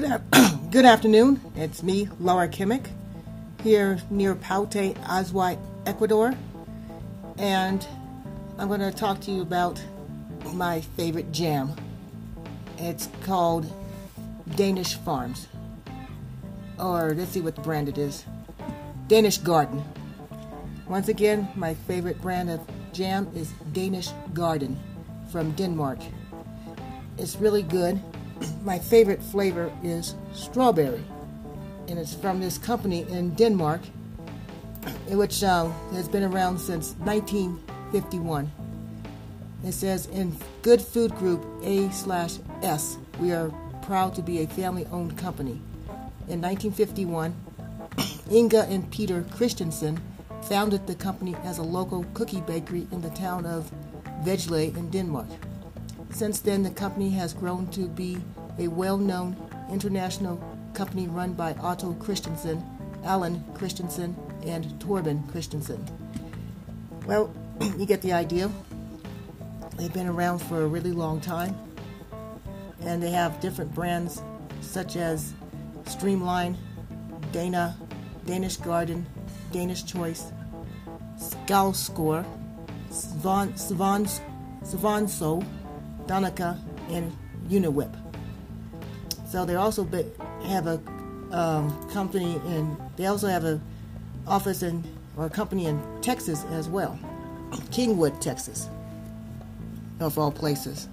Good afternoon. It's me, Laura Kimmick, here near Paute, Azuay, Ecuador. And I'm going to talk to you about my favorite jam. It's called Danish Farms. Or let's see what the brand it is Danish Garden. Once again, my favorite brand of jam is Danish Garden from Denmark. It's really good my favorite flavor is strawberry, and it's from this company in Denmark, which uh, has been around since 1951. It says in Good Food Group A slash S, we are proud to be a family-owned company. In 1951, Inga and Peter Christensen founded the company as a local cookie bakery in the town of Vejle in Denmark. Since then, the company has grown to be a well known international company run by Otto Christensen, Alan Christensen, and Torben Christensen. Well, you get the idea. They've been around for a really long time, and they have different brands such as Streamline, Dana, Danish Garden, Danish Choice, Skalscore, Svan, Svan, Donica, and Uniwhip. So they also have a um, company in. They also have a office in or a company in Texas as well, Kingwood, Texas, of all places.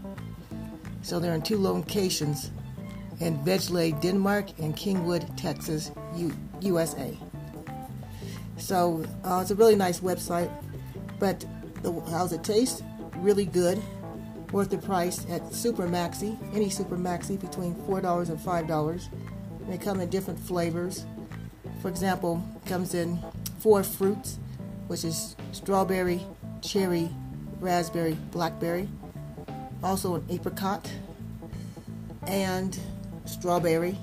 So they're in two locations in Vejle, Denmark, and Kingwood, Texas, U- USA. So uh, it's a really nice website, but the, how's it taste? Really good worth the price at Super Maxi, any Super Maxi between $4 and $5. And they come in different flavors. For example, comes in four fruits, which is strawberry, cherry, raspberry, blackberry. Also an apricot and strawberry.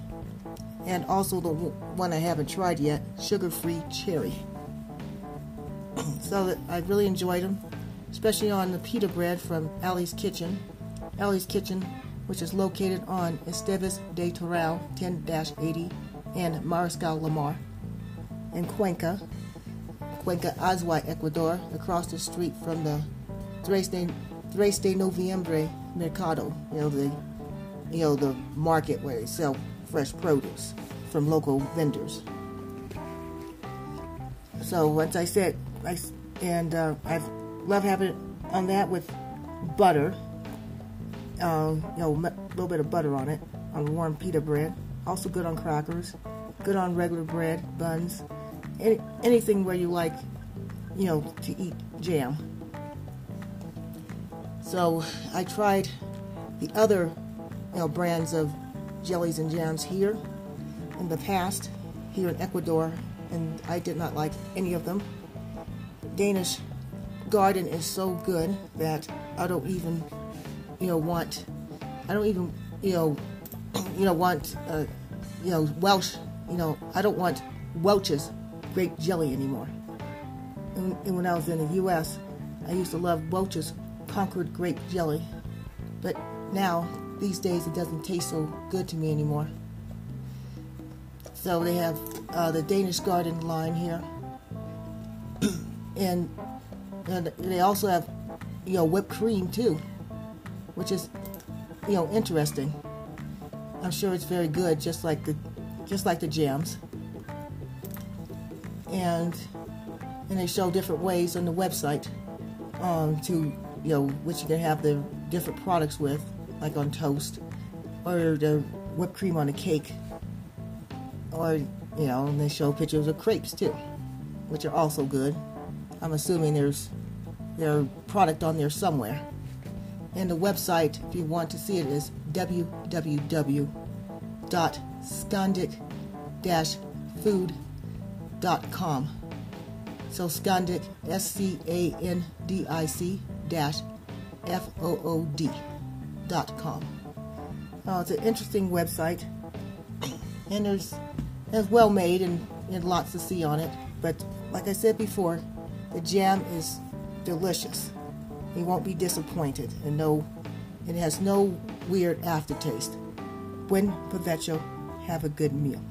And also the one I haven't tried yet, sugar-free cherry. so I really enjoyed them especially on the pita bread from Allie's Kitchen. Allie's Kitchen, which is located on Estevez de Toral 10-80 and Mariscal Lamar in Cuenca, Cuenca, Azuay, Ecuador, across the street from the Tres de, Tres de Noviembre Mercado, you know, the, you know, the market where they sell fresh produce from local vendors. So once I said, I, and uh, I've love having it on that with butter. Uh, you know, a little bit of butter on it on warm pita bread. Also good on crackers. Good on regular bread, buns, any, anything where you like, you know, to eat jam. So I tried the other, you know, brands of jellies and jams here in the past, here in Ecuador, and I did not like any of them. Danish garden is so good that I don't even, you know, want, I don't even, you know, you know, want, uh, you know, Welch, you know, I don't want Welch's grape jelly anymore. And, and when I was in the U.S., I used to love Welch's Concord grape jelly, but now these days it doesn't taste so good to me anymore. So they have uh, the Danish Garden line here, and and they also have, you know, whipped cream too, which is, you know, interesting. I'm sure it's very good, just like the, just like the jams. And and they show different ways on the website um, to, you know, which you can have the different products with, like on toast, or the whipped cream on a cake, or you know, they show pictures of crepes too, which are also good. I'm assuming there's their product on there somewhere. And the website, if you want to see it, is www.scandic-food.com. So Scandic, S-C-A-N-D-I-C dash F-O-O-D dot com. Uh, it's an interesting website, and there's it's well made and, and lots to see on it. But like I said before, the jam is delicious. You won't be disappointed, and no, it has no weird aftertaste. Buen provecho, have a good meal.